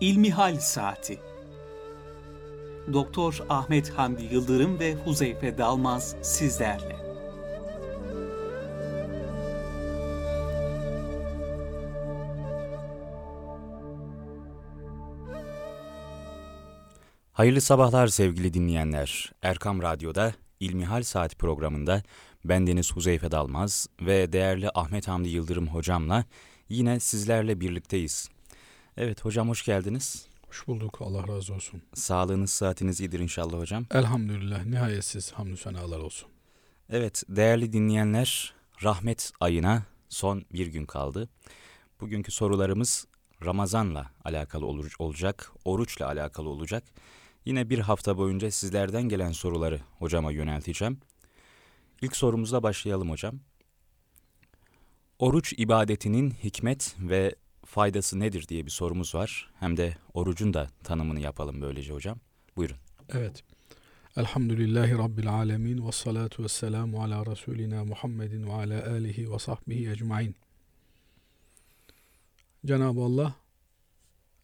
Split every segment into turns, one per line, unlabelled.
İlmihal Saati Doktor Ahmet Hamdi Yıldırım ve Huzeyfe Dalmaz sizlerle.
Hayırlı sabahlar sevgili dinleyenler. Erkam Radyo'da İlmihal Saati programında ben Deniz Huzeyfe Dalmaz ve değerli Ahmet Hamdi Yıldırım hocamla yine sizlerle birlikteyiz. Evet hocam hoş geldiniz.
Hoş bulduk. Allah razı olsun.
Sağlığınız, saatiniz iyidir inşallah hocam.
Elhamdülillah. Nihayetsiz hamdü senalar olsun.
Evet değerli dinleyenler rahmet ayına son bir gün kaldı. Bugünkü sorularımız Ramazan'la alakalı olur, olacak, oruçla alakalı olacak. Yine bir hafta boyunca sizlerden gelen soruları hocama yönelteceğim. İlk sorumuzla başlayalım hocam. Oruç ibadetinin hikmet ve faydası nedir diye bir sorumuz var. Hem de orucun da tanımını yapalım böylece hocam. Buyurun.
Evet. Elhamdülillahi Rabbil alemin ve salatu ve selamu ala Resulina Muhammedin ve ala alihi ve sahbihi ecmain. Cenab-ı Allah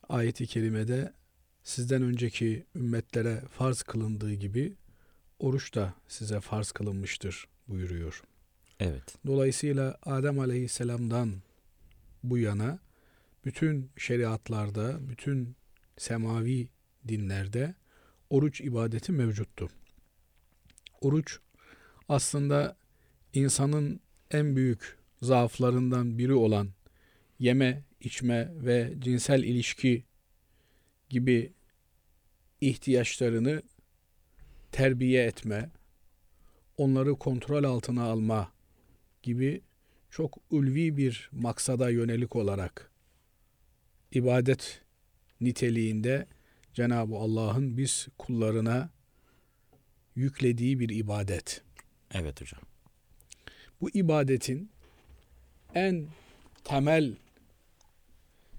ayeti kerimede sizden önceki ümmetlere farz kılındığı gibi oruç da size farz kılınmıştır buyuruyor.
Evet.
Dolayısıyla Adem Aleyhisselam'dan bu yana bütün şeriatlarda, bütün semavi dinlerde oruç ibadeti mevcuttu. Oruç aslında insanın en büyük zaaflarından biri olan yeme, içme ve cinsel ilişki gibi ihtiyaçlarını terbiye etme, onları kontrol altına alma gibi çok ulvi bir maksada yönelik olarak ibadet niteliğinde Cenab-ı Allah'ın biz kullarına yüklediği bir ibadet.
Evet hocam.
Bu ibadetin en temel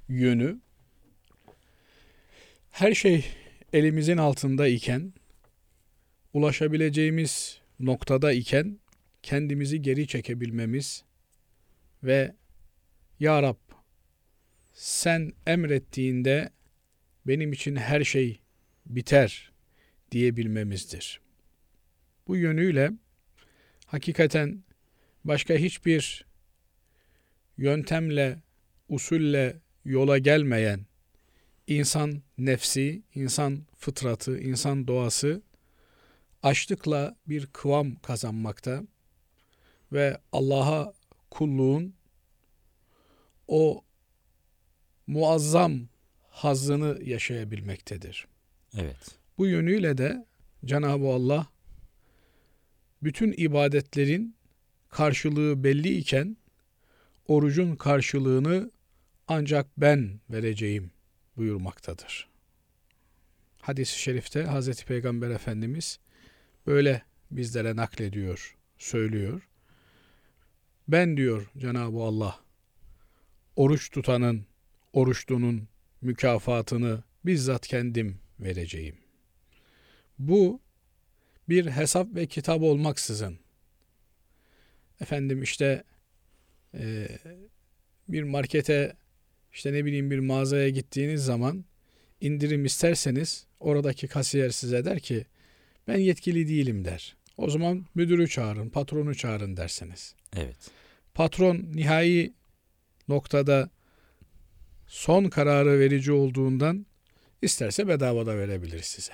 yönü her şey elimizin altında iken ulaşabileceğimiz noktada iken kendimizi geri çekebilmemiz ve Ya Rab sen emrettiğinde benim için her şey biter diyebilmemizdir. Bu yönüyle hakikaten başka hiçbir yöntemle, usulle yola gelmeyen insan nefsi, insan fıtratı, insan doğası açlıkla bir kıvam kazanmakta ve Allah'a kulluğun o muazzam hazzını yaşayabilmektedir.
Evet.
Bu yönüyle de Cenab-ı Allah bütün ibadetlerin karşılığı belli iken orucun karşılığını ancak ben vereceğim buyurmaktadır. Hadis-i şerifte Hazreti Peygamber Efendimiz böyle bizlere naklediyor, söylüyor. Ben diyor Cenab-ı Allah oruç tutanın, oruçlunun mükafatını bizzat kendim vereceğim. Bu bir hesap ve kitap olmaksızın efendim işte e, bir markete işte ne bileyim bir mağazaya gittiğiniz zaman indirim isterseniz oradaki kasiyer size der ki ben yetkili değilim der. O zaman müdürü çağırın, patronu çağırın dersiniz.
Evet.
Patron nihai noktada son kararı verici olduğundan isterse bedava da verebilir size.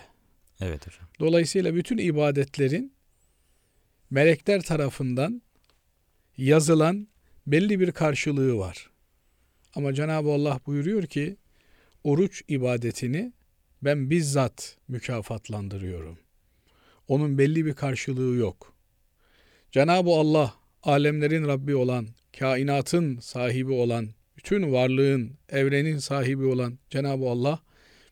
Evet hocam.
Dolayısıyla bütün ibadetlerin melekler tarafından yazılan belli bir karşılığı var. Ama Cenab-ı Allah buyuruyor ki oruç ibadetini ben bizzat mükafatlandırıyorum. Onun belli bir karşılığı yok. Cenab-ı Allah alemlerin Rabbi olan, kainatın sahibi olan, bütün varlığın, evrenin sahibi olan Cenab-ı Allah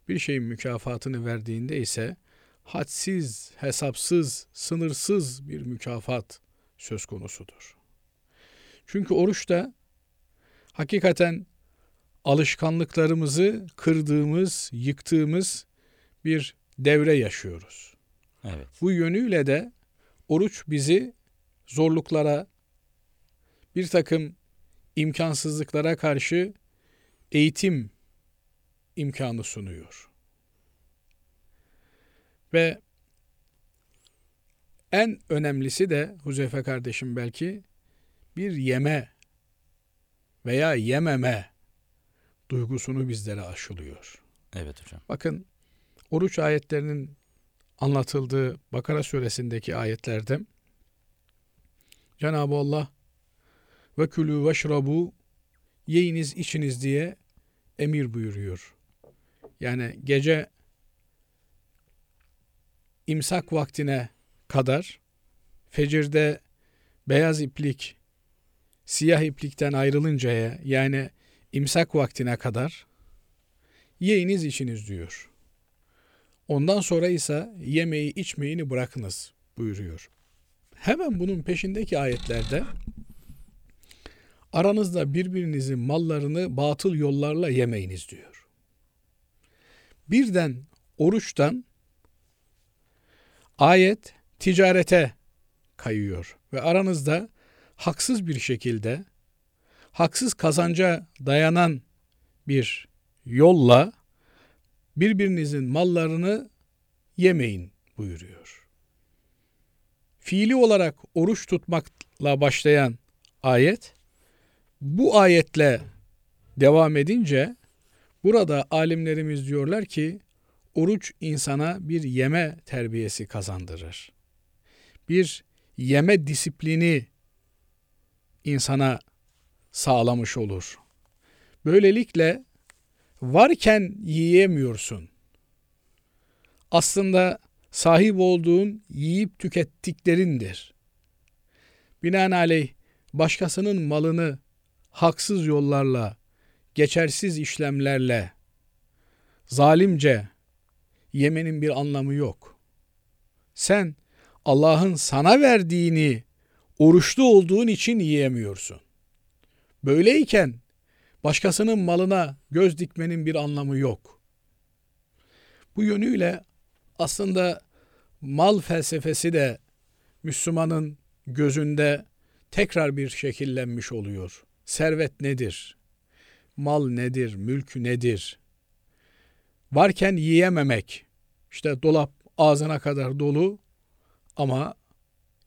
bir şeyin mükafatını verdiğinde ise hadsiz, hesapsız, sınırsız bir mükafat söz konusudur. Çünkü oruç da hakikaten alışkanlıklarımızı kırdığımız, yıktığımız bir devre yaşıyoruz.
Evet.
Bu yönüyle de oruç bizi zorluklara, bir takım imkansızlıklara karşı eğitim imkanı sunuyor. Ve en önemlisi de Huzeyfe kardeşim belki bir yeme veya yememe duygusunu bizlere aşılıyor.
Evet hocam.
Bakın oruç ayetlerinin anlatıldığı Bakara suresindeki ayetlerde Cenab-ı Allah ve külü veşrabu yiyiniz içiniz diye emir buyuruyor. Yani gece imsak vaktine kadar fecirde beyaz iplik siyah iplikten ayrılıncaya yani imsak vaktine kadar yiyiniz içiniz diyor. Ondan sonra ise yemeği içmeyini bırakınız buyuruyor. Hemen bunun peşindeki ayetlerde aranızda birbirinizin mallarını batıl yollarla yemeyiniz diyor. Birden oruçtan ayet ticarete kayıyor ve aranızda haksız bir şekilde haksız kazanca dayanan bir yolla birbirinizin mallarını yemeyin buyuruyor. Fiili olarak oruç tutmakla başlayan ayet bu ayetle devam edince burada alimlerimiz diyorlar ki oruç insana bir yeme terbiyesi kazandırır. Bir yeme disiplini insana sağlamış olur. Böylelikle varken yiyemiyorsun. Aslında sahip olduğun yiyip tükettiklerindir. Binaenaleyh başkasının malını haksız yollarla, geçersiz işlemlerle, zalimce yemenin bir anlamı yok. Sen Allah'ın sana verdiğini oruçlu olduğun için yiyemiyorsun. Böyleyken başkasının malına göz dikmenin bir anlamı yok. Bu yönüyle aslında mal felsefesi de Müslümanın gözünde tekrar bir şekillenmiş oluyor. Servet nedir? Mal nedir? Mülk nedir? Varken yiyememek. İşte dolap ağzına kadar dolu ama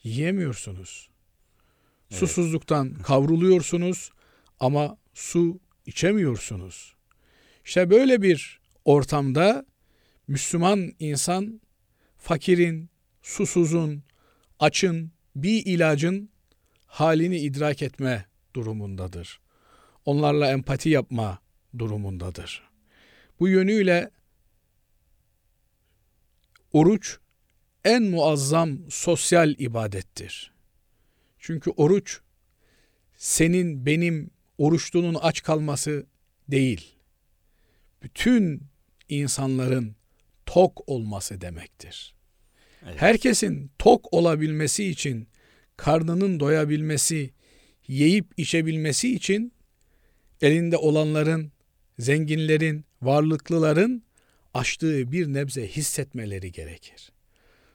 yiyemiyorsunuz.
Evet.
Susuzluktan kavruluyorsunuz ama su içemiyorsunuz. İşte böyle bir ortamda Müslüman insan fakirin, susuzun, açın, bir ilacın halini idrak etme durumundadır. Onlarla empati yapma durumundadır. Bu yönüyle oruç en muazzam sosyal ibadettir. Çünkü oruç senin benim oruçlunun aç kalması değil. Bütün insanların tok olması demektir.
Evet.
Herkesin tok olabilmesi için, karnının doyabilmesi, yiyip içebilmesi için elinde olanların, zenginlerin, varlıklıların açtığı bir nebze hissetmeleri gerekir.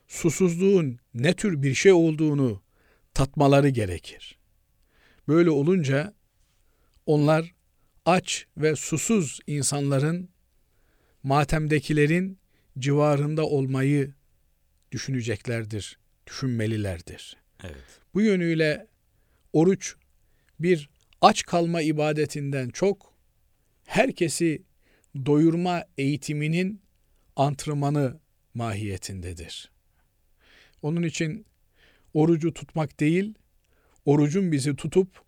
Susuzluğun ne tür bir şey olduğunu tatmaları gerekir. Böyle olunca onlar aç ve susuz insanların matemdekilerin civarında olmayı düşüneceklerdir, düşünmelilerdir.
Evet.
Bu yönüyle oruç bir aç kalma ibadetinden çok herkesi doyurma eğitiminin antrenmanı mahiyetindedir. Onun için orucu tutmak değil, orucun bizi tutup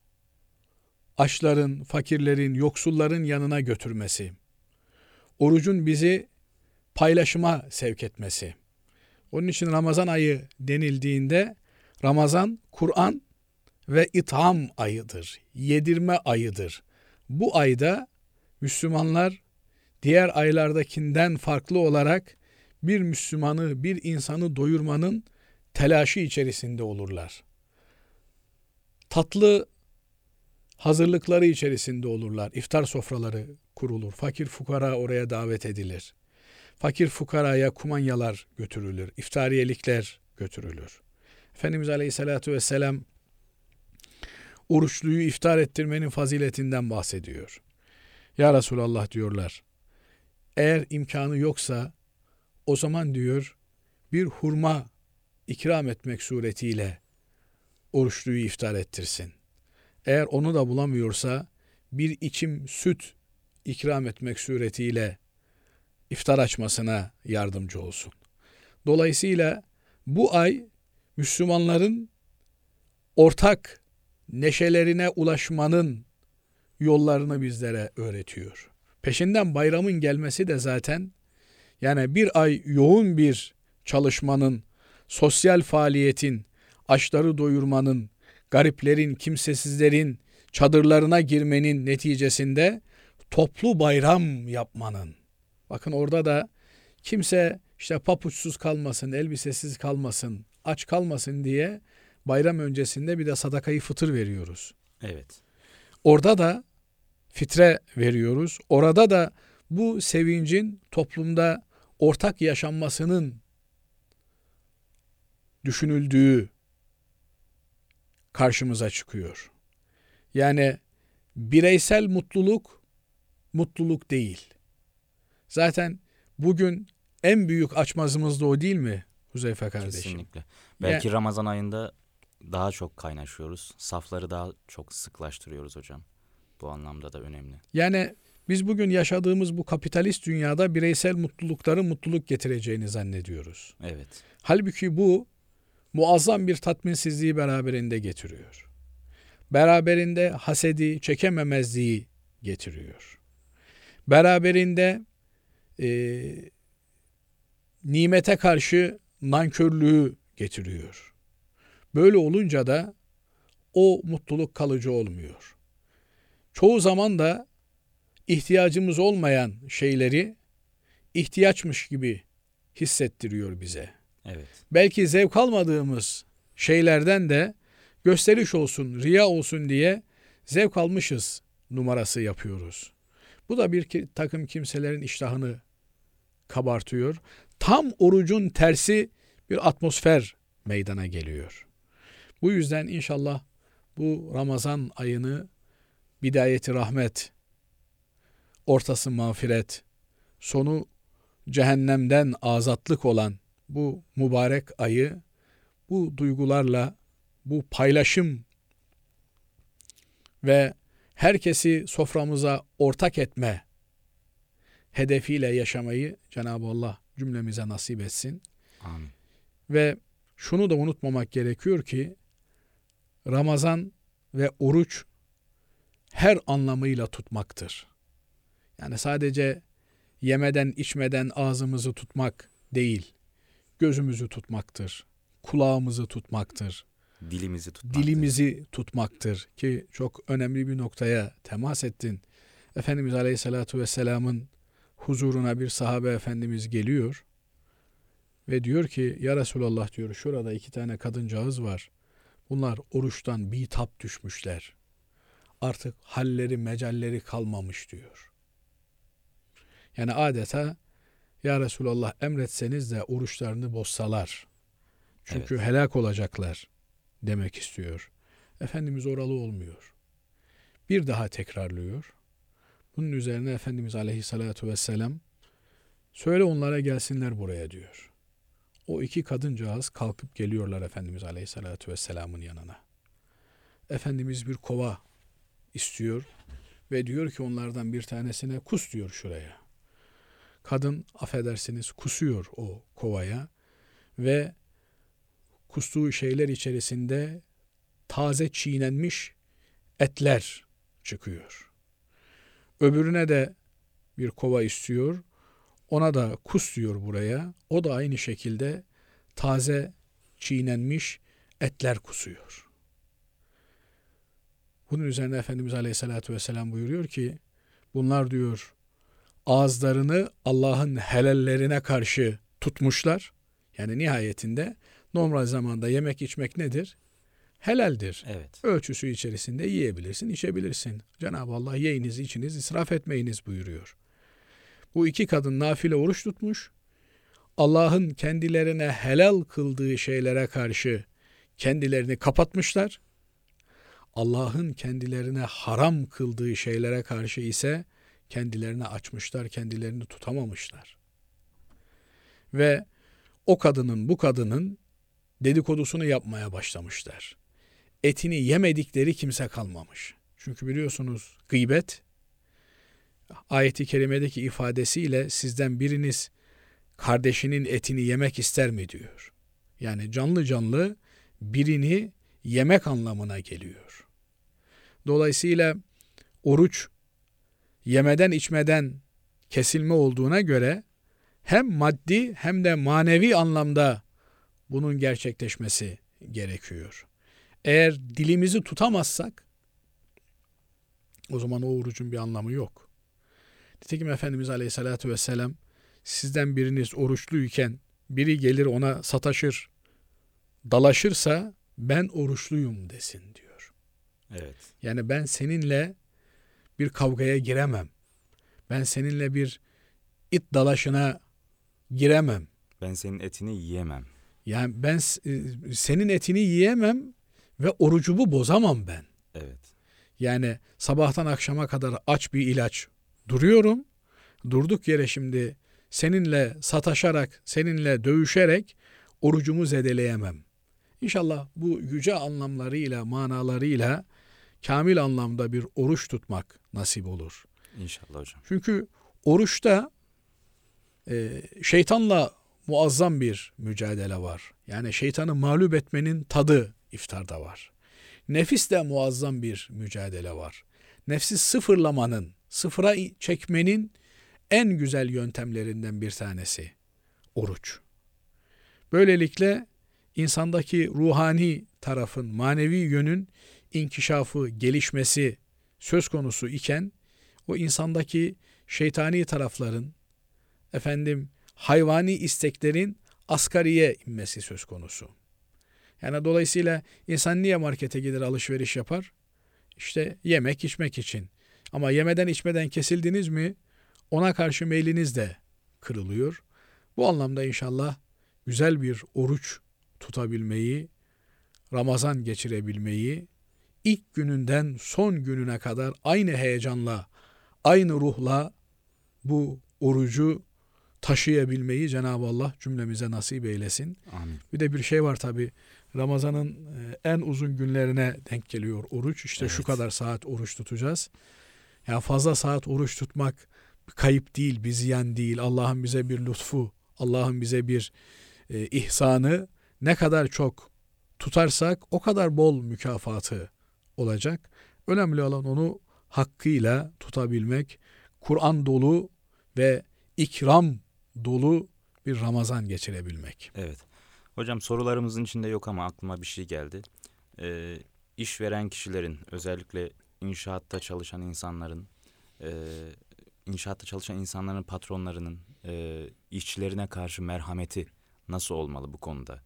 açların, fakirlerin, yoksulların yanına götürmesi. Orucun bizi paylaşıma sevk etmesi. Onun için Ramazan ayı denildiğinde Ramazan Kur'an ve itham ayıdır. Yedirme ayıdır. Bu ayda Müslümanlar diğer aylardakinden farklı olarak bir Müslümanı, bir insanı doyurmanın telaşı içerisinde olurlar. Tatlı hazırlıkları içerisinde olurlar. İftar sofraları kurulur. Fakir fukara oraya davet edilir. Fakir fukaraya kumanyalar götürülür. İftariyelikler götürülür. Efendimiz Aleyhisselatü Vesselam oruçluyu iftar ettirmenin faziletinden bahsediyor. Ya Resulallah diyorlar. eğer imkanı yoksa o zaman diyor bir hurma ikram etmek suretiyle oruçluyu iftar ettirsin. Eğer onu da bulamıyorsa bir içim süt ikram etmek suretiyle iftar açmasına yardımcı olsun. Dolayısıyla bu ay Müslümanların ortak neşelerine ulaşmanın yollarını bizlere öğretiyor. Peşinden bayramın gelmesi de zaten yani bir ay yoğun bir çalışmanın, sosyal faaliyetin, açları doyurmanın, gariplerin, kimsesizlerin çadırlarına girmenin neticesinde toplu bayram yapmanın. Bakın orada da kimse işte papuçsuz kalmasın, elbisesiz kalmasın, aç kalmasın diye bayram öncesinde bir de sadakayı fıtır veriyoruz.
Evet.
Orada da fitre veriyoruz. Orada da bu sevincin toplumda ortak yaşanmasının düşünüldüğü karşımıza çıkıyor. Yani bireysel mutluluk mutluluk değil. Zaten bugün en büyük açmazımız da o değil mi Huzeyfe kardeşim?
Kesinlikle. Belki Ramazan ayında daha çok kaynaşıyoruz. Safları daha çok sıklaştırıyoruz hocam. Bu anlamda da önemli.
Yani biz bugün yaşadığımız bu kapitalist dünyada bireysel mutlulukların mutluluk getireceğini zannediyoruz.
Evet.
Halbuki bu muazzam bir tatminsizliği beraberinde getiriyor. Beraberinde hasedi, çekememezliği getiriyor. Beraberinde e, nimete karşı nankörlüğü getiriyor. Böyle olunca da o mutluluk kalıcı olmuyor. Çoğu zaman da ihtiyacımız olmayan şeyleri ihtiyaçmış gibi hissettiriyor bize.
Evet.
Belki zevk almadığımız şeylerden de gösteriş olsun, riya olsun diye zevk almışız numarası yapıyoruz. Bu da bir takım kimselerin iştahını kabartıyor. Tam orucun tersi bir atmosfer meydana geliyor. Bu yüzden inşallah bu Ramazan ayını bidayeti rahmet, ortası mağfiret, sonu cehennemden azatlık olan bu mübarek ayı bu duygularla, bu paylaşım ve herkesi soframıza ortak etme hedefiyle yaşamayı Cenab-ı Allah cümlemize nasip etsin.
Amin.
Ve şunu da unutmamak gerekiyor ki Ramazan ve oruç her anlamıyla tutmaktır. Yani sadece yemeden içmeden ağzımızı tutmak değil, gözümüzü tutmaktır, kulağımızı tutmaktır,
dilimizi tutmaktır.
dilimizi tutmaktır ki çok önemli bir noktaya temas ettin. Efendimiz Aleyhisselatü Vesselam'ın huzuruna bir sahabe efendimiz geliyor ve diyor ki ya Resulallah diyor şurada iki tane kadıncağız var. Bunlar oruçtan bir tap düşmüşler. Artık halleri mecalleri kalmamış diyor. Yani adeta ya Resulallah emretseniz de oruçlarını bozsalar. Çünkü
Evet.
helak olacaklar demek istiyor. Efendimiz oralı olmuyor. Bir daha tekrarlıyor. Bunun üzerine Efendimiz Aleyhisselatü Vesselam söyle onlara gelsinler buraya diyor. O iki kadıncağız kalkıp geliyorlar Efendimiz Aleyhisselatü Vesselam'ın yanına. Efendimiz bir kova istiyor ve diyor ki onlardan bir tanesine kus diyor şuraya. Kadın affedersiniz kusuyor o kovaya ve kustuğu şeyler içerisinde taze çiğnenmiş etler çıkıyor. Öbürüne de bir kova istiyor. Ona da kus diyor buraya. O da aynı şekilde taze çiğnenmiş etler kusuyor. Bunun üzerine Efendimiz Aleyhisselatü Vesselam buyuruyor ki bunlar diyor ağızlarını Allah'ın helallerine karşı tutmuşlar. Yani nihayetinde normal zamanda yemek içmek nedir? Helaldir.
Evet.
Ölçüsü içerisinde yiyebilirsin, içebilirsin. Cenab-ı Allah yiyiniz, içiniz, israf etmeyiniz buyuruyor. Bu iki kadın nafile oruç tutmuş. Allah'ın kendilerine helal kıldığı şeylere karşı kendilerini kapatmışlar. Allah'ın kendilerine haram kıldığı şeylere karşı ise kendilerini açmışlar, kendilerini tutamamışlar. Ve o kadının bu kadının dedikodusunu yapmaya başlamışlar. Etini yemedikleri kimse kalmamış. Çünkü biliyorsunuz gıybet ayeti kerimedeki ifadesiyle sizden biriniz kardeşinin etini yemek ister mi diyor. Yani canlı canlı birini yemek anlamına geliyor. Dolayısıyla oruç yemeden içmeden kesilme olduğuna göre hem maddi hem de manevi anlamda bunun gerçekleşmesi gerekiyor. Eğer dilimizi tutamazsak o zaman o orucun bir anlamı yok. Nitekim Efendimiz Aleyhisselatü Vesselam sizden biriniz oruçluyken biri gelir ona sataşır, dalaşırsa ben oruçluyum desin diyor.
Evet.
Yani ben seninle bir kavgaya giremem. Ben seninle bir it dalaşına giremem.
Ben senin etini yiyemem.
Yani ben e, senin etini yiyemem ve orucumu bozamam ben.
Evet.
Yani sabahtan akşama kadar aç bir ilaç duruyorum. Durduk yere şimdi seninle sataşarak, seninle dövüşerek orucumu zedeleyemem. İnşallah bu yüce anlamlarıyla, manalarıyla kamil anlamda bir oruç tutmak nasip olur.
İnşallah hocam.
Çünkü oruçta e, şeytanla muazzam bir mücadele var. Yani şeytanı mağlup etmenin tadı iftarda var. Nefisle muazzam bir mücadele var. Nefsi sıfırlamanın, sıfıra çekmenin en güzel yöntemlerinden bir tanesi oruç. Böylelikle insandaki ruhani tarafın, manevi yönün inkişafı, gelişmesi söz konusu iken o insandaki şeytani tarafların, efendim hayvani isteklerin asgariye inmesi söz konusu. Yani dolayısıyla insan niye markete gider alışveriş yapar? İşte yemek içmek için. Ama yemeden içmeden kesildiniz mi ona karşı meyliniz de kırılıyor. Bu anlamda inşallah güzel bir oruç tutabilmeyi, Ramazan geçirebilmeyi, ilk gününden son gününe kadar aynı heyecanla, aynı ruhla bu orucu taşıyabilmeyi Cenab-ı Allah cümlemize nasip eylesin.
Amin.
Bir de bir şey var tabi. Ramazan'ın en uzun günlerine denk geliyor oruç. İşte
Evet.
şu kadar saat oruç tutacağız. Yani fazla saat oruç tutmak kayıp değil, bir ziyan değil. Allah'ın bize bir lütfu, Allah'ın bize bir e, ihsanı. Ne kadar çok tutarsak o kadar bol mükafatı olacak. Önemli olan onu hakkıyla tutabilmek. Kur'an dolu ve ikram dolu bir Ramazan geçirebilmek.
Evet. Hocam sorularımızın içinde yok ama aklıma bir şey geldi. Ee, işveren kişilerin özellikle inşaatta çalışan insanların e, inşaatta çalışan insanların patronlarının e, işçilerine karşı merhameti nasıl olmalı bu konuda?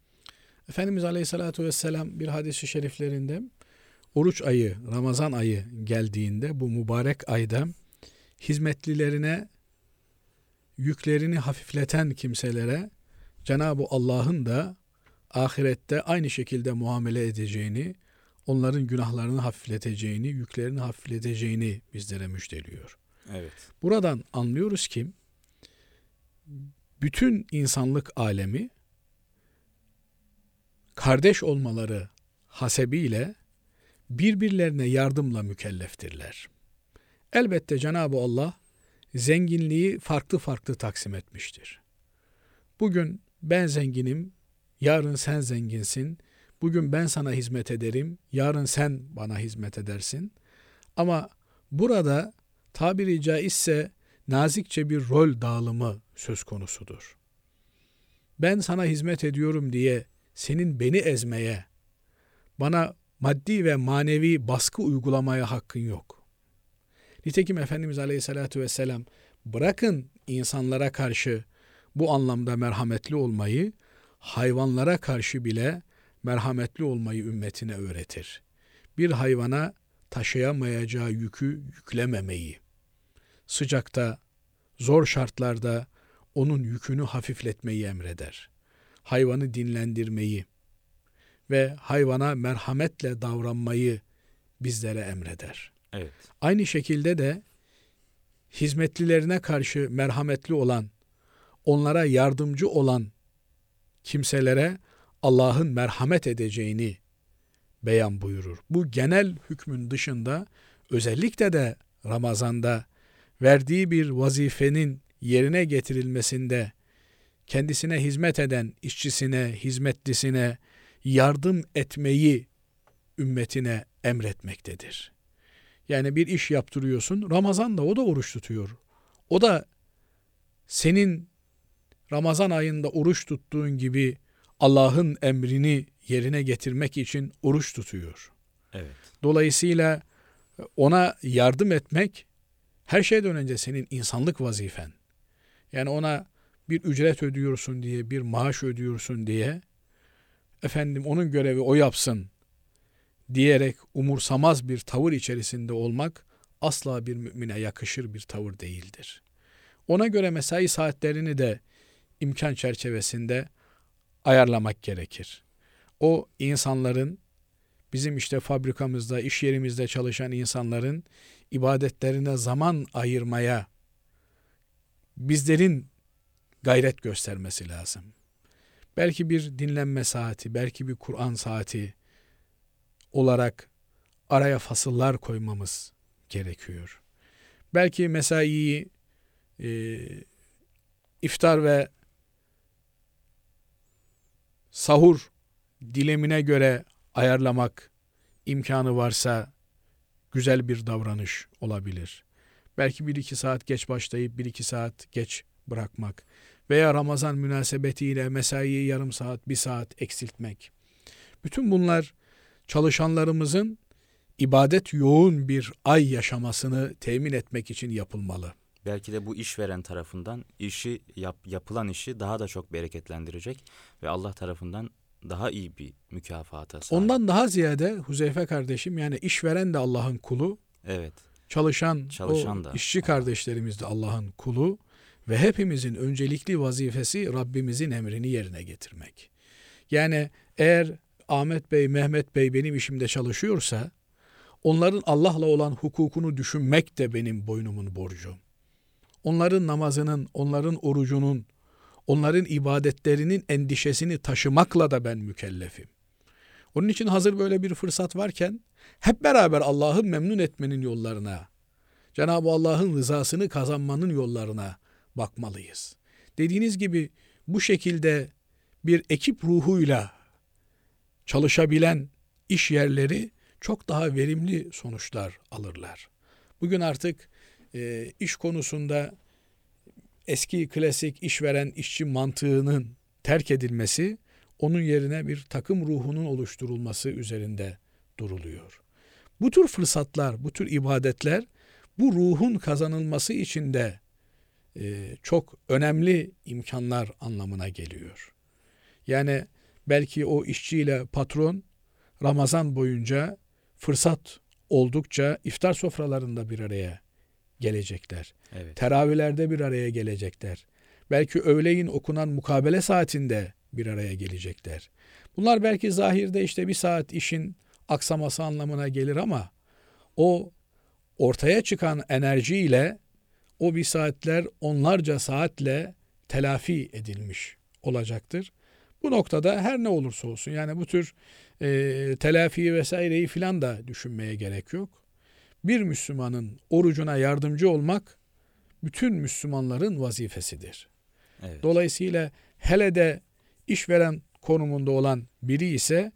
Efendimiz Aleyhisselatü Vesselam bir hadisi şeriflerinde oruç ayı, Ramazan ayı geldiğinde bu mübarek ayda hizmetlilerine yüklerini hafifleten kimselere Cenab-ı Allah'ın da ahirette aynı şekilde muamele edeceğini, onların günahlarını hafifleteceğini, yüklerini hafifleteceğini bizlere müjdeliyor.
Evet.
Buradan anlıyoruz ki bütün insanlık alemi kardeş olmaları hasebiyle birbirlerine yardımla mükelleftirler. Elbette Cenab-ı Allah zenginliği farklı farklı taksim etmiştir. Bugün ben zenginim, yarın sen zenginsin. Bugün ben sana hizmet ederim, yarın sen bana hizmet edersin. Ama burada tabiri caizse nazikçe bir rol dağılımı söz konusudur. Ben sana hizmet ediyorum diye senin beni ezmeye, bana maddi ve manevi baskı uygulamaya hakkın yok. Nitekim Efendimiz Aleyhisselatü Vesselam bırakın insanlara karşı bu anlamda merhametli olmayı, hayvanlara karşı bile merhametli olmayı ümmetine öğretir. Bir hayvana taşıyamayacağı yükü yüklememeyi, sıcakta, zor şartlarda onun yükünü hafifletmeyi emreder. Hayvanı dinlendirmeyi ve hayvana merhametle davranmayı bizlere emreder.
Evet.
Aynı şekilde de hizmetlilerine karşı merhametli olan, onlara yardımcı olan kimselere Allah'ın merhamet edeceğini beyan buyurur. Bu genel hükmün dışında özellikle de Ramazan'da verdiği bir vazifenin yerine getirilmesinde kendisine hizmet eden işçisine, hizmetlisine yardım etmeyi ümmetine emretmektedir. Yani bir iş yaptırıyorsun, Ramazan'da o da oruç tutuyor. O da senin Ramazan ayında oruç tuttuğun gibi Allah'ın emrini yerine getirmek için oruç tutuyor.
Evet.
Dolayısıyla ona yardım etmek her şeyden önce senin insanlık vazifen. Yani ona bir ücret ödüyorsun diye, bir maaş ödüyorsun diye efendim onun görevi o yapsın diyerek umursamaz bir tavır içerisinde olmak asla bir mümine yakışır bir tavır değildir. Ona göre mesai saatlerini de imkan çerçevesinde ayarlamak gerekir. O insanların bizim işte fabrikamızda, iş yerimizde çalışan insanların ibadetlerine zaman ayırmaya bizlerin gayret göstermesi lazım. Belki bir dinlenme saati, belki bir Kur'an saati olarak araya fasıllar koymamız gerekiyor. Belki mesaiyi e, iftar ve sahur dilemine göre ayarlamak imkanı varsa güzel bir davranış olabilir. Belki bir iki saat geç başlayıp bir iki saat geç bırakmak veya Ramazan münasebetiyle mesaiyi yarım saat, bir saat eksiltmek. Bütün bunlar çalışanlarımızın ibadet yoğun bir ay yaşamasını temin etmek için yapılmalı.
Belki de bu işveren tarafından işi yap, yapılan işi daha da çok bereketlendirecek ve Allah tarafından daha iyi bir mükafata sahip.
Ondan daha ziyade Huzeyfe kardeşim yani işveren de Allah'ın kulu,
Evet.
çalışan,
Çalışan
o
da
işçi kardeşlerimiz de Allah'ın kulu ve hepimizin öncelikli vazifesi Rabbimizin emrini yerine getirmek. Yani eğer Ahmet Bey, Mehmet Bey benim işimde çalışıyorsa onların Allah'la olan hukukunu düşünmek de benim boynumun borcu. Onların namazının, onların orucunun, onların ibadetlerinin endişesini taşımakla da ben mükellefim. Onun için hazır böyle bir fırsat varken hep beraber Allah'ı memnun etmenin yollarına, Cenab-ı Allah'ın rızasını kazanmanın yollarına bakmalıyız. Dediğiniz gibi bu şekilde bir ekip ruhuyla çalışabilen iş yerleri çok daha verimli sonuçlar alırlar. Bugün artık e, iş konusunda eski klasik işveren işçi mantığının terk edilmesi, onun yerine bir takım ruhunun oluşturulması üzerinde duruluyor. Bu tür fırsatlar, bu tür ibadetler bu ruhun kazanılması için de e, çok önemli imkanlar anlamına geliyor. Yani belki o işçiyle patron Ramazan boyunca fırsat oldukça iftar sofralarında bir araya gelecekler.
Evet.
Teravihlerde bir araya gelecekler. Belki öğleyin okunan mukabele saatinde bir araya gelecekler. Bunlar belki zahirde işte bir saat işin aksaması anlamına gelir ama o ortaya çıkan enerjiyle o bir saatler onlarca saatle telafi edilmiş olacaktır. Bu noktada her ne olursa olsun yani bu tür e, telafi vesaireyi filan da düşünmeye gerek yok. Bir Müslümanın orucuna yardımcı olmak bütün Müslümanların vazifesidir.
Evet.
Dolayısıyla hele de işveren konumunda olan biri ise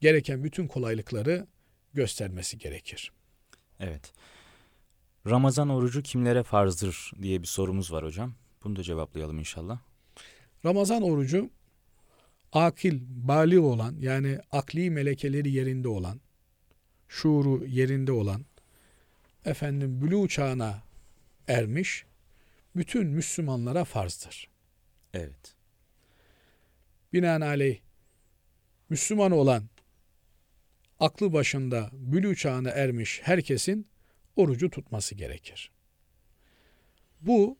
gereken bütün kolaylıkları göstermesi gerekir.
Evet. Ramazan orucu kimlere farzdır diye bir sorumuz var hocam. Bunu da cevaplayalım inşallah.
Ramazan orucu akil, bali olan yani akli melekeleri yerinde olan, şuuru yerinde olan, efendim bülü çağına ermiş bütün Müslümanlara farzdır.
Evet.
Binaenaleyh Müslüman olan aklı başında bülü çağına ermiş herkesin orucu tutması gerekir. Bu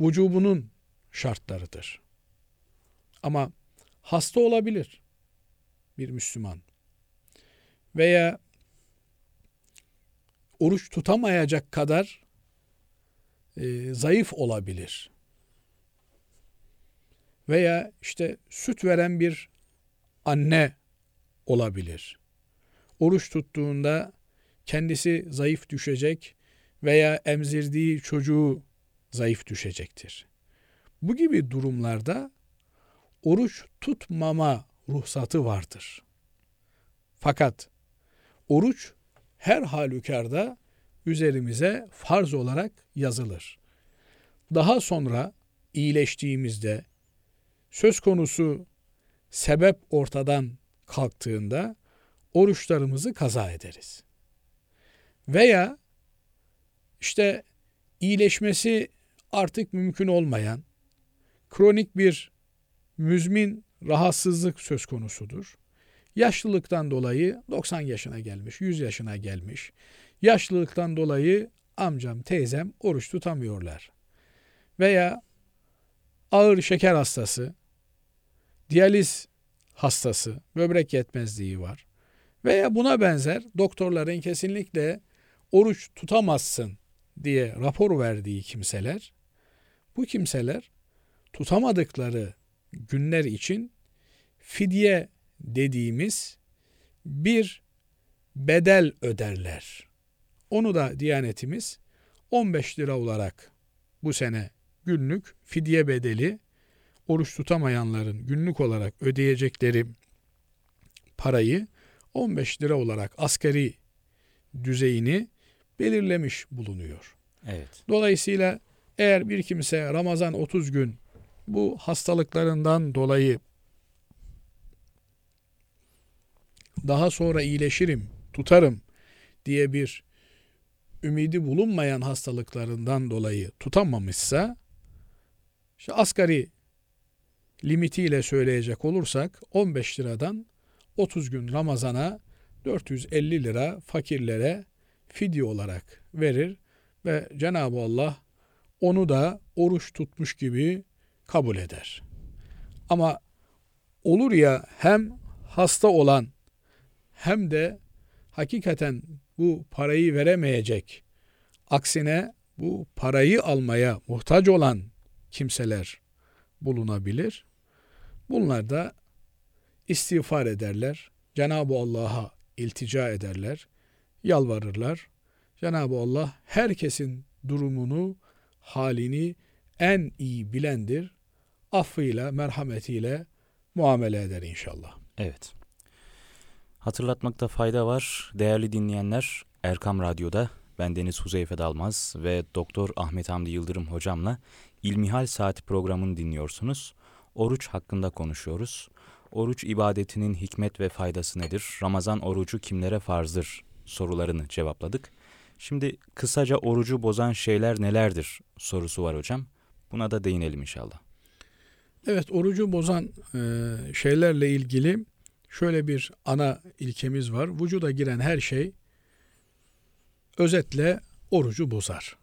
vücubunun şartlarıdır. Ama hasta olabilir bir Müslüman veya oruç tutamayacak kadar e, zayıf olabilir. Veya işte süt veren bir anne olabilir. Oruç tuttuğunda kendisi zayıf düşecek veya emzirdiği çocuğu zayıf düşecektir. Bu gibi durumlarda oruç tutmama ruhsatı vardır. Fakat oruç her halükarda üzerimize farz olarak yazılır. Daha sonra iyileştiğimizde söz konusu sebep ortadan kalktığında oruçlarımızı kaza ederiz. Veya işte iyileşmesi artık mümkün olmayan kronik bir müzmin rahatsızlık söz konusudur. Yaşlılıktan dolayı 90 yaşına gelmiş, 100 yaşına gelmiş. Yaşlılıktan dolayı amcam, teyzem oruç tutamıyorlar. Veya ağır şeker hastası, diyaliz hastası, böbrek yetmezliği var. Veya buna benzer doktorların kesinlikle oruç tutamazsın diye rapor verdiği kimseler, bu kimseler tutamadıkları günler için fidye dediğimiz bir bedel öderler. Onu da Diyanetimiz 15 lira olarak bu sene günlük fidye bedeli oruç tutamayanların günlük olarak ödeyecekleri parayı 15 lira olarak asgari düzeyini belirlemiş bulunuyor.
Evet.
Dolayısıyla eğer bir kimse Ramazan 30 gün bu hastalıklarından dolayı daha sonra iyileşirim, tutarım diye bir ümidi bulunmayan hastalıklarından dolayı tutamamışsa işte asgari limitiyle söyleyecek olursak 15 liradan 30 gün Ramazan'a 450 lira fakirlere fidye olarak verir ve Cenab-ı Allah onu da oruç tutmuş gibi kabul eder. Ama olur ya hem hasta olan hem de hakikaten bu parayı veremeyecek, aksine bu parayı almaya muhtaç olan kimseler bulunabilir. Bunlar da istiğfar ederler. Cenab-ı Allah'a iltica ederler. Yalvarırlar. Cenab-ı Allah herkesin durumunu, halini en iyi bilendir. Affıyla, merhametiyle muamele eder inşallah.
Evet. Hatırlatmakta fayda var. Değerli dinleyenler, Erkam Radyo'da ben Deniz Huzeyfe Dalmaz ve Doktor Ahmet Hamdi Yıldırım hocamla İlmihal Saati programını dinliyorsunuz. Oruç hakkında konuşuyoruz. Oruç ibadetinin hikmet ve faydası nedir? Ramazan orucu kimlere farzdır? sorularını cevapladık. Şimdi kısaca orucu bozan şeyler nelerdir sorusu var hocam. Buna da değinelim inşallah.
Evet orucu bozan e, şeylerle ilgili şöyle bir ana ilkemiz var. Vücuda giren her şey özetle orucu bozar.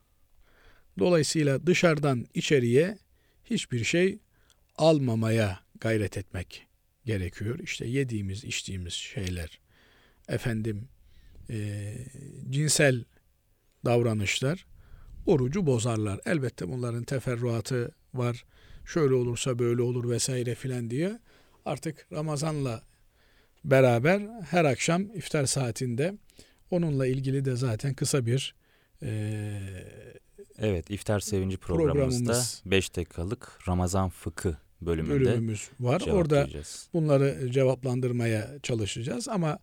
Dolayısıyla dışarıdan içeriye hiçbir şey almamaya gayret etmek gerekiyor. İşte yediğimiz, içtiğimiz şeyler, efendim e, cinsel davranışlar orucu bozarlar. Elbette bunların teferruatı var. Şöyle olursa böyle olur vesaire filan diye. Artık Ramazan'la beraber her akşam iftar saatinde onunla ilgili de zaten kısa bir e,
Evet iftar sevinci programımızda 5 dakikalık Ramazan fıkı bölümünde
bölümümüz var. Orada bunları cevaplandırmaya çalışacağız ama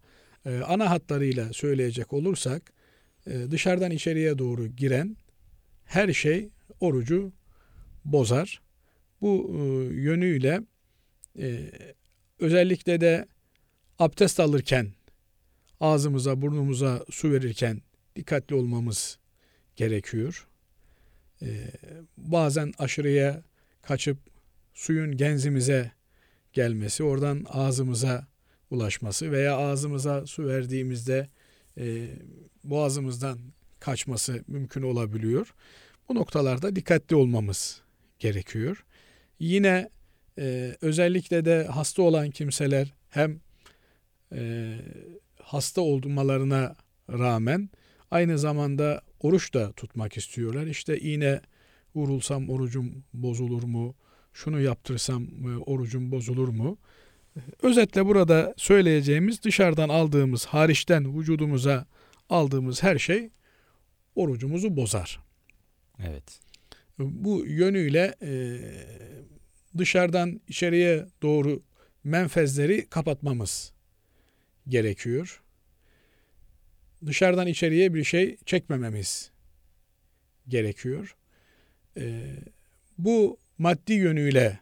e, ana hatlarıyla söyleyecek olursak e, dışarıdan içeriye doğru giren her şey orucu bozar. Bu e, yönüyle e, özellikle de abdest alırken ağzımıza burnumuza su verirken dikkatli olmamız gerekiyor. Ee, bazen aşırıya kaçıp suyun genzimize gelmesi, oradan ağzımıza ulaşması veya ağzımıza su verdiğimizde e, boğazımızdan kaçması mümkün olabiliyor. Bu noktalarda dikkatli olmamız gerekiyor. Yine e, özellikle de hasta olan kimseler hem e, hasta olmalarına rağmen aynı zamanda oruç da tutmak istiyorlar. İşte iğne vurulsam orucum bozulur mu? Şunu yaptırsam e, orucum bozulur mu? Özetle burada söyleyeceğimiz dışarıdan aldığımız, hariçten vücudumuza aldığımız her şey orucumuzu bozar.
Evet.
Bu yönüyle e, dışarıdan içeriye doğru menfezleri kapatmamız gerekiyor. Dışarıdan içeriye bir şey çekmememiz gerekiyor. E, bu maddi yönüyle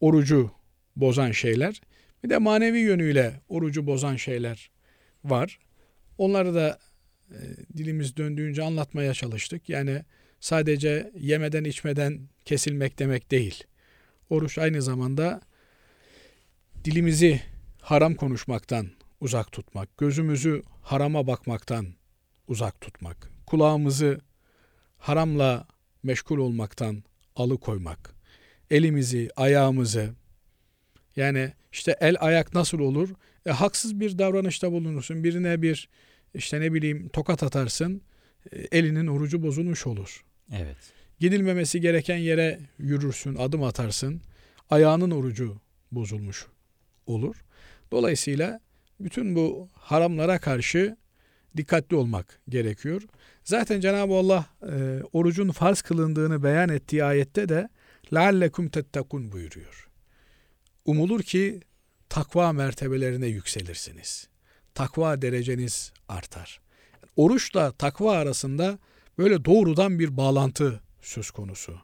orucu bozan şeyler, bir de manevi yönüyle orucu bozan şeyler var. Onları da e, dilimiz döndüğünce anlatmaya çalıştık. Yani sadece yemeden içmeden kesilmek demek değil. Oruç aynı zamanda dilimizi haram konuşmaktan uzak tutmak, gözümüzü harama bakmaktan uzak tutmak, kulağımızı haramla meşgul olmaktan alıkoymak, elimizi, ayağımızı yani işte el ayak nasıl olur? E, haksız bir davranışta bulunursun. Birine bir işte ne bileyim tokat atarsın. e, elinin orucu bozulmuş olur.
Evet.
Gidilmemesi gereken yere yürürsün, adım atarsın. Ayağının orucu bozulmuş olur. Dolayısıyla bütün bu haramlara karşı dikkatli olmak gerekiyor. Zaten Cenab-ı Allah e, orucun farz kılındığını beyan ettiği ayette de لَعَلَّكُمْ تَتَّقُونَ buyuruyor. Umulur ki takva mertebelerine yükselirsiniz. Takva dereceniz artar. Oruçla takva arasında böyle doğrudan bir bağlantı söz konusu.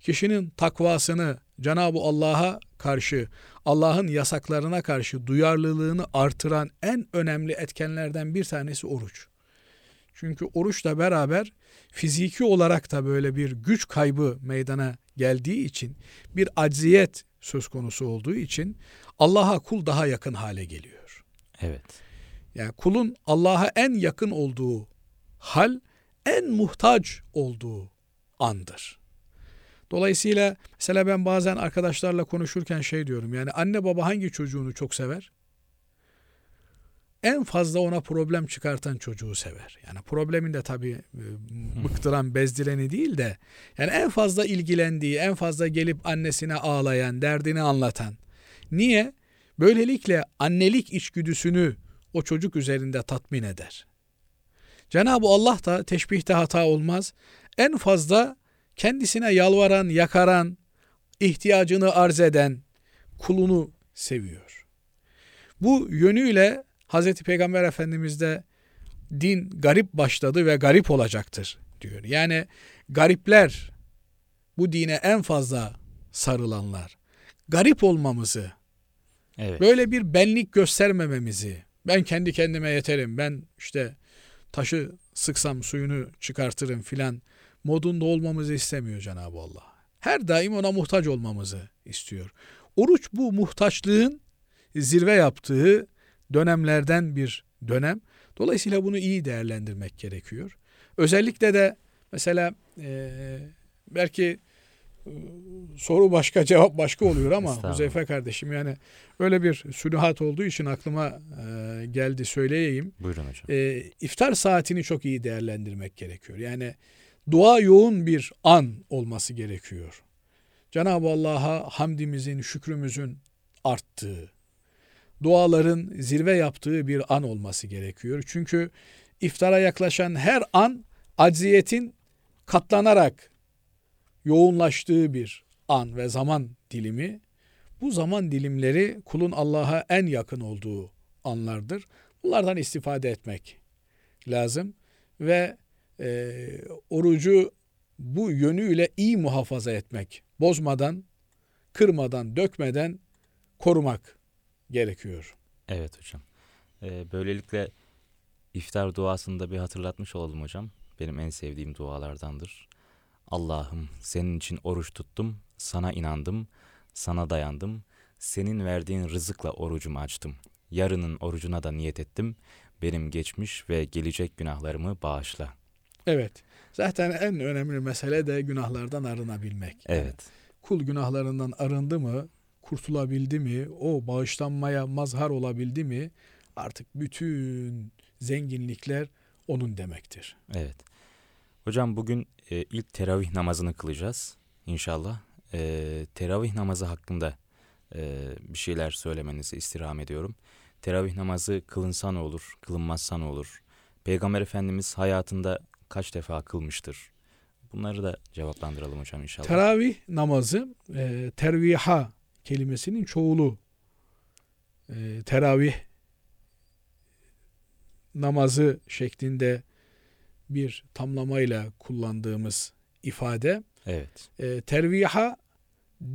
Kişinin takvasını Cenab-ı Allah'a karşı, Allah'ın yasaklarına karşı duyarlılığını artıran en önemli etkenlerden bir tanesi oruç. Çünkü oruçla beraber fiziki olarak da böyle bir güç kaybı meydana geldiği için bir acziyet söz konusu olduğu için Allah'a kul daha yakın hale geliyor.
Evet.
Yani kulun Allah'a en yakın olduğu hal en muhtaç olduğu andır. Dolayısıyla mesela ben bazen arkadaşlarla konuşurken şey diyorum yani anne baba hangi çocuğunu çok sever? En fazla ona problem çıkartan çocuğu sever. Yani problemin de tabii e, bıktıran, bezdireni değil de yani en fazla ilgilendiği, en fazla gelip annesine ağlayan, derdini anlatan. Niye? Böylelikle annelik içgüdüsünü o çocuk üzerinde tatmin eder. Cenab-ı Allah da teşbihte hata olmaz. En fazla kendisine yalvaran, yakaran, ihtiyacını arz eden kulunu seviyor. Bu yönüyle Hazreti Peygamber Efendimiz de din garip başladı ve garip olacaktır diyor. Yani garipler bu dine en fazla sarılanlar. Garip olmamızı,
Evet.
böyle bir benlik göstermememizi, ben kendi kendime yeterim, ben işte taşı sıksam suyunu çıkartırım filan modunda olmamızı istemiyor Cenab-ı Allah. Her daim ona muhtaç olmamızı istiyor. Oruç bu muhtaçlığın zirve yaptığı dönemlerden bir dönem. Dolayısıyla bunu iyi değerlendirmek gerekiyor. Özellikle de mesela e, belki e, soru başka cevap başka oluyor ama. Huzeyfe kardeşim yani öyle bir sünuhat olduğu için aklıma e, geldi söyleyeyim.
Buyurun hocam.
E, iftar saatini çok iyi değerlendirmek gerekiyor. Yani dua yoğun bir an olması gerekiyor. Cenab-ı Allah'a hamdimizin, şükrümüzün arttığı, duaların zirve yaptığı bir an olması gerekiyor. Çünkü iftara yaklaşan her an acziyetin katlanarak yoğunlaştığı bir an ve zaman dilimi. Bu zaman dilimleri kulun Allah'a en yakın olduğu anlardır. Bunlardan istifade etmek lazım ve e, orucu bu yönüyle iyi muhafaza etmek, bozmadan, kırmadan, dökmeden korumak gerekiyor.
Evet hocam. Ee, böylelikle iftar duasında bir hatırlatmış olalım hocam. Benim en sevdiğim dualardandır. Allah'ım senin için oruç tuttum, sana inandım, sana dayandım. Senin verdiğin rızıkla orucumu açtım. Yarının orucuna da niyet ettim. Benim geçmiş ve gelecek günahlarımı bağışla.
Evet. Zaten en önemli mesele de günahlardan arınabilmek.
Evet.
Kul günahlarından arındı mı, kurtulabildi mi, o bağışlanmaya mazhar olabildi mi artık bütün zenginlikler onun demektir.
Evet. Hocam bugün e, ilk teravih namazını kılacağız inşallah. E, teravih namazı hakkında e, bir şeyler söylemenizi istirham ediyorum. Teravih namazı kılınsa ne olur, kılınmazsa ne olur? Peygamber Efendimiz hayatında kaç defa kılmıştır? Bunları da cevaplandıralım hocam inşallah.
Teravih namazı e, terviha kelimesinin çoğulu. E, teravih namazı şeklinde bir tamlamayla kullandığımız ifade.
evet,
E, terviha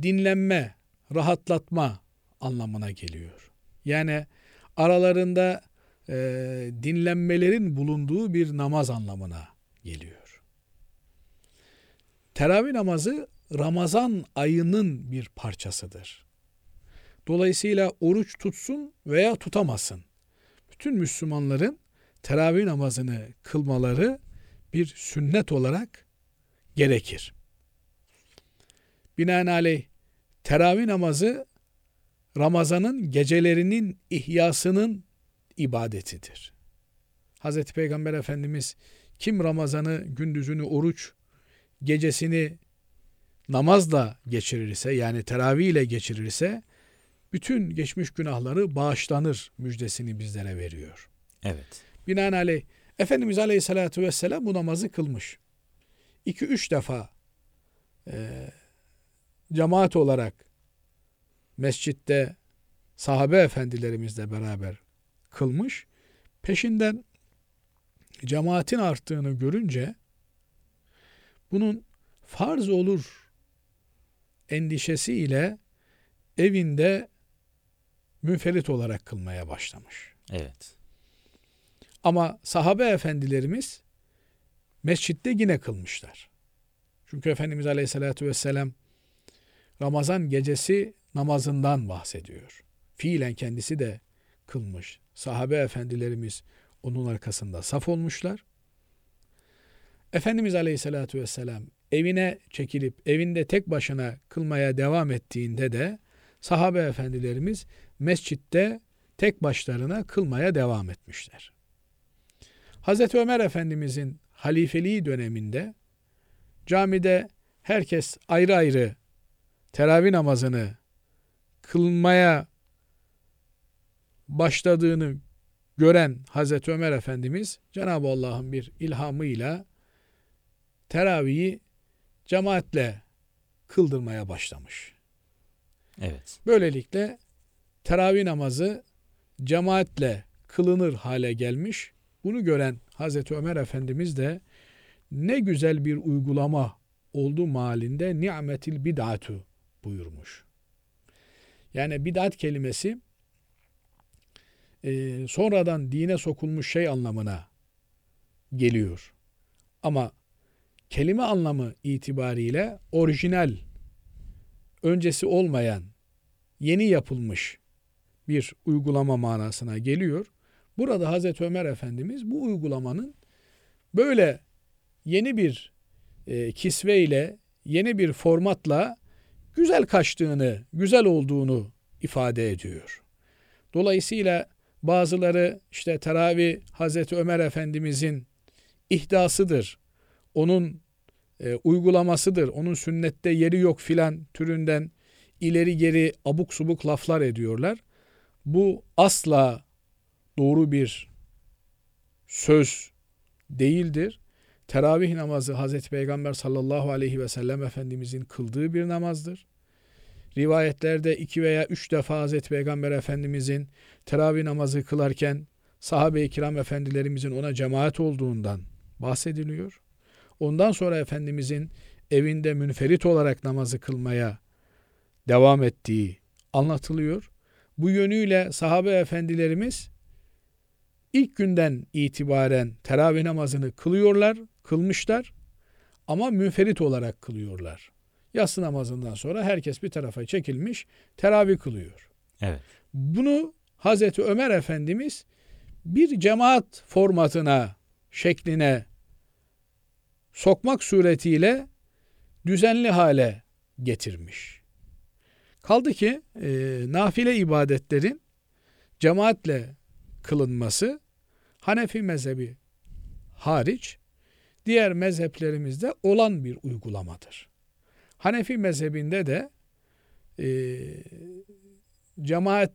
dinlenme, rahatlatma anlamına geliyor. Yani aralarında e, dinlenmelerin bulunduğu bir namaz anlamına geliyor. Teravih namazı Ramazan ayının bir parçasıdır. Dolayısıyla oruç tutsun veya tutamasın. Bütün Müslümanların teravih namazını kılmaları bir sünnet olarak gerekir. Binaenaleyh teravih namazı Ramazan'ın gecelerinin ihyasının ibadetidir. Hazreti Peygamber Efendimiz kim Ramazan'ı gündüzünü oruç, gecesini namazla geçirirse yani teravih ile geçirirse bütün geçmiş günahları bağışlanır müjdesini bizlere veriyor.
evet,
Binaenaleyh Efendimiz Aleyhisselatü Vesselam bu namazı kılmış. 2-3 defa e, cemaat olarak mescitte sahabe efendilerimizle beraber kılmış. Peşinden cemaatin arttığını görünce bunun farz olur endişesiyle evinde münferit olarak kılmaya başlamış.
evet,
Ama sahabe efendilerimiz mescitte yine kılmışlar. Çünkü Efendimiz Aleyhisselatü Vesselam Ramazan gecesi namazından bahsediyor. Fiilen kendisi de kılmış. Sahabe efendilerimiz onun arkasında saf olmuşlar. Efendimiz Aleyhisselatü Vesselam evine çekilip evinde tek başına kılmaya devam ettiğinde de sahabe efendilerimiz mescitte tek başlarına kılmaya devam etmişler. Hazreti Ömer Efendimizin halifeliği döneminde camide herkes ayrı ayrı teravih namazını kılmaya başladığını gören Hazreti Ömer Efendimiz Cenab-ı Allah'ın bir ilhamıyla teravihi cemaatle kıldırmaya başlamış.
evet,
Böylelikle teravih namazı cemaatle kılınır hale gelmiş. Bunu gören Hazreti Ömer Efendimiz de ne güzel bir uygulama oldu malinde ni'metil bid'atu buyurmuş. Yani bid'at kelimesi sonradan dine sokulmuş şey anlamına geliyor. Ama kelime anlamı itibariyle orijinal, öncesi olmayan, yeni yapılmış bir uygulama manasına geliyor. Burada Hazreti Ömer Efendimiz bu uygulamanın böyle yeni bir e, kisveyle, yeni bir formatla güzel kaçtığını, güzel olduğunu ifade ediyor. Dolayısıyla bazıları işte teravih Hazreti Ömer Efendimizin ihdasıdır, onun e, uygulamasıdır, onun sünnette yeri yok filan türünden ileri geri abuk subuk laflar ediyorlar. Bu asla doğru bir söz değildir. Teravih namazı Hazreti Peygamber sallallahu aleyhi ve sellem Efendimizin kıldığı bir namazdır. Rivayetlerde iki veya üç defa Hazreti Peygamber Efendimizin teravih namazı kılarken sahabe-i kiram efendilerimizin ona cemaat olduğundan bahsediliyor. Ondan sonra Efendimizin evinde münferit olarak namazı kılmaya devam ettiği anlatılıyor. Bu yönüyle sahabe efendilerimiz ilk günden itibaren teravih namazını kılıyorlar, kılmışlar ama münferit olarak kılıyorlar. Yatsı namazından sonra herkes bir tarafa çekilmiş teravih kılıyor.
evet,
Bunu Hazreti Ömer Efendimiz bir cemaat formatına, şekline sokmak suretiyle düzenli hale getirmiş. Kaldı ki e, nafile ibadetlerin cemaatle kılınması Hanefi mezhebi hariç diğer mezheplerimizde olan bir uygulamadır. Hanefi mezhebinde de e, cemaat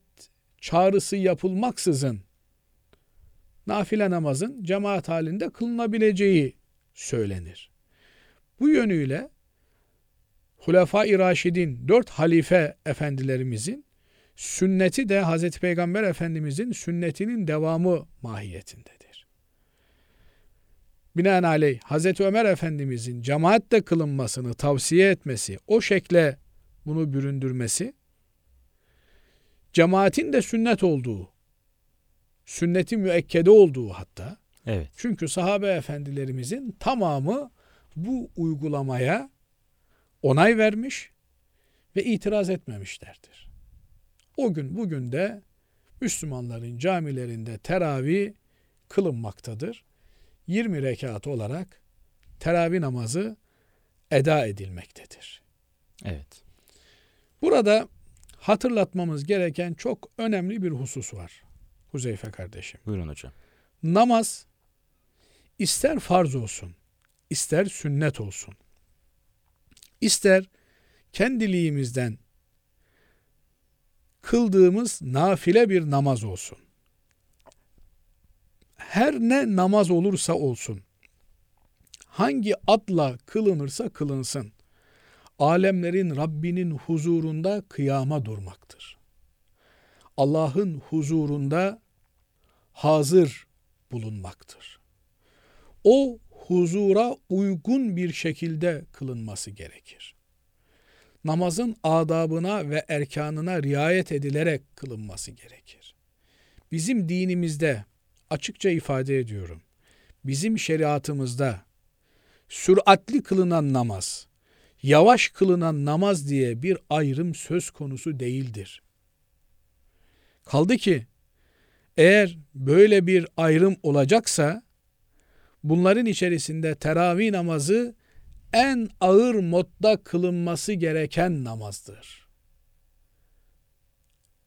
çağrısı yapılmaksızın nafile namazın cemaat halinde kılınabileceği söylenir. Bu yönüyle Hulefai Raşidin, dört halife efendilerimizin sünneti de Hazreti Peygamber Efendimizin sünnetinin devamı mahiyetindedir. Binaenaleyh Hazreti Ömer Efendimizin cemaatle kılınmasını tavsiye etmesi, o şekle bunu büründürmesi, cemaatin de sünnet olduğu, sünneti müekkede olduğu hatta,
Evet.
çünkü sahabe efendilerimizin tamamı bu uygulamaya onay vermiş ve itiraz etmemişlerdir. O gün bugün de Müslümanların camilerinde teravih kılınmaktadır. 20 rekat olarak teravih namazı eda edilmektedir.
Evet.
Burada hatırlatmamız gereken çok önemli bir husus var. Huzeyfe kardeşim.
Buyurun hocam.
Namaz ister farz olsun, ister sünnet olsun, ister kendiliğimizden kıldığımız nafile bir namaz olsun. Her ne namaz olursa olsun, hangi adla kılınırsa kılınsın, alemlerin Rabbinin huzurunda kıyama durmaktır. Allah'ın huzurunda hazır bulunmaktır. O huzura uygun bir şekilde kılınması gerekir. Namazın adabına ve erkanına riayet edilerek kılınması gerekir. Bizim dinimizde açıkça ifade ediyorum. Bizim şeriatımızda süratli kılınan namaz, yavaş kılınan namaz diye bir ayrım söz konusu değildir. Kaldı ki eğer böyle bir ayrım olacaksa bunların içerisinde teravih namazı en ağır modda kılınması gereken namazdır.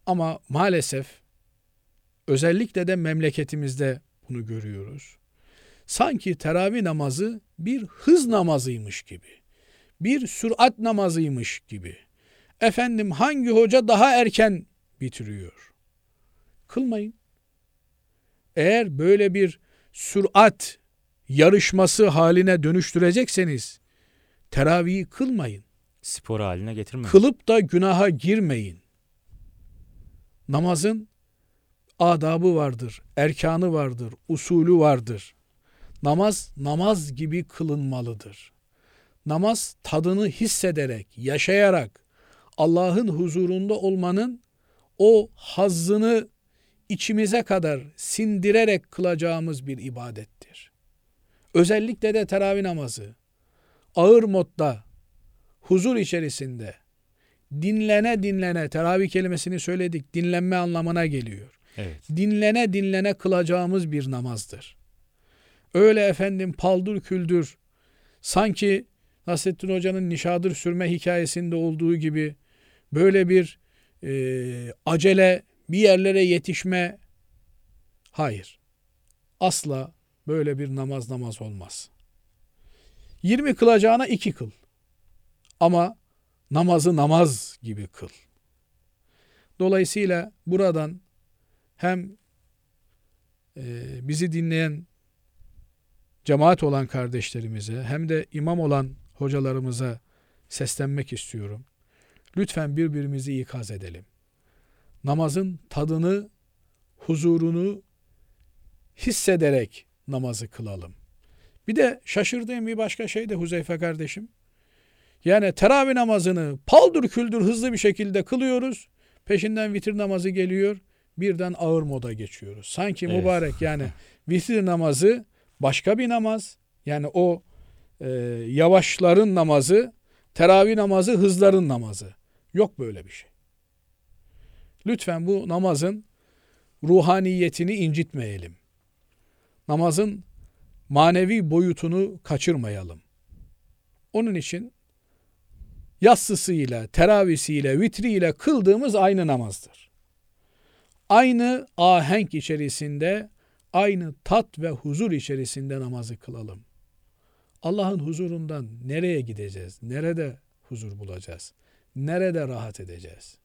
Ama maalesef özellikle de memleketimizde bunu görüyoruz. Sanki teravih namazı bir hız namazıymış gibi, bir sürat namazıymış gibi. Efendim hangi hoca daha erken bitiriyor? Kılmayın. Eğer böyle bir sürat yarışması haline dönüştürecekseniz teravihi kılmayın.
Spor haline getirmeyin.
Kılıp da günaha girmeyin. Namazın adabı vardır, erkanı vardır, usulü vardır. Namaz namaz gibi kılınmalıdır. Namaz tadını hissederek, yaşayarak Allah'ın huzurunda olmanın o hazzını içimize kadar sindirerek kılacağımız bir ibadettir. Özellikle de teravih namazı ağır modda, huzur içerisinde dinlene dinlene teravih kelimesini söyledik. Dinlenme anlamına geliyor.
Evet.
Dinlene dinlene kılacağımız bir namazdır. Öyle efendim paldır küldür sanki Nasrettin Hoca'nın nişadır sürme hikayesinde olduğu gibi böyle bir e, acele bir yerlere yetişme hayır. Asla böyle bir namaz namaz olmaz. 20 kılacağına 2 kıl. Ama namazı namaz gibi kıl. Dolayısıyla buradan hem e, bizi dinleyen cemaat olan kardeşlerimize hem de imam olan hocalarımıza seslenmek istiyorum. Lütfen birbirimizi ikaz edelim. Namazın tadını, huzurunu hissederek namazı kılalım. Bir de şaşırdığım bir başka şey de Huzeyfe kardeşim. Yani teravih namazını paldır küldür hızlı bir şekilde kılıyoruz. Peşinden vitir namazı geliyor. Birden ağır moda geçiyoruz. Sanki
Evet.
mübarek yani vitir namazı başka bir namaz. Yani o e, yavaşların namazı, teravih namazı hızların namazı. Yok böyle bir şey. Lütfen bu namazın ruhaniyetini incitmeyelim. Namazın manevi boyutunu kaçırmayalım. Onun için yassısıyla, teravisiyle, vitriyle kıldığımız aynı namazdır. Aynı ahenk içerisinde, aynı tat ve huzur içerisinde namazı kılalım. Allah'ın huzurundan nereye gideceğiz? Nerede huzur bulacağız? Nerede rahat edeceğiz?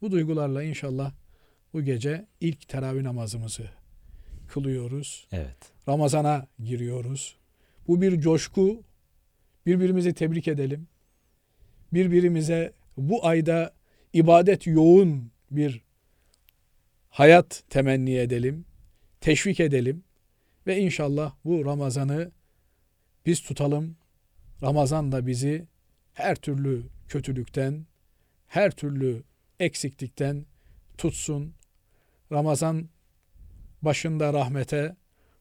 Bu duygularla inşallah bu gece ilk teravih namazımızı kılıyoruz.
Evet.
Ramazana giriyoruz. Bu bir coşku. Birbirimizi tebrik edelim. Birbirimize bu ayda ibadet yoğun bir hayat temenni edelim. Teşvik edelim. Ve inşallah bu Ramazan'ı biz tutalım. Ramazan da bizi her türlü kötülükten, her türlü eksiklikten tutsun. Ramazan başında rahmete,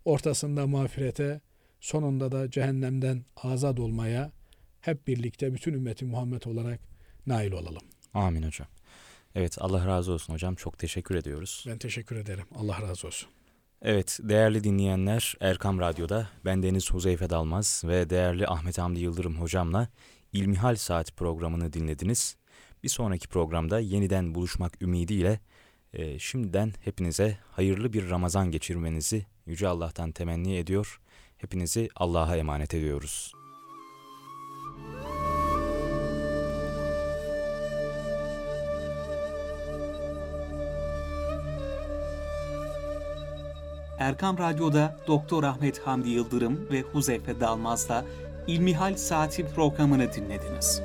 ortasında mağfirete, sonunda da cehennemden azat olmaya hep birlikte bütün ümmeti Muhammed olarak nail olalım.
Amin hocam. Evet Allah razı olsun hocam. Çok teşekkür ediyoruz.
Ben teşekkür ederim. Allah razı olsun.
Evet değerli dinleyenler Erkam Radyo'da ben Deniz Huzeyfe Dalmaz ve değerli Ahmet Hamdi Yıldırım hocamla İlmihal Saat programını dinlediniz. Bir sonraki programda yeniden buluşmak ümidiyle e, şimdiden hepinize hayırlı bir Ramazan geçirmenizi Yüce Allah'tan temenni ediyor. Hepinizi Allah'a emanet ediyoruz.
Erkam Radyo'da Doktor Ahmet Hamdi Yıldırım ve Huzeyfe Dalmaz'la İlmihal Saati programını dinlediniz.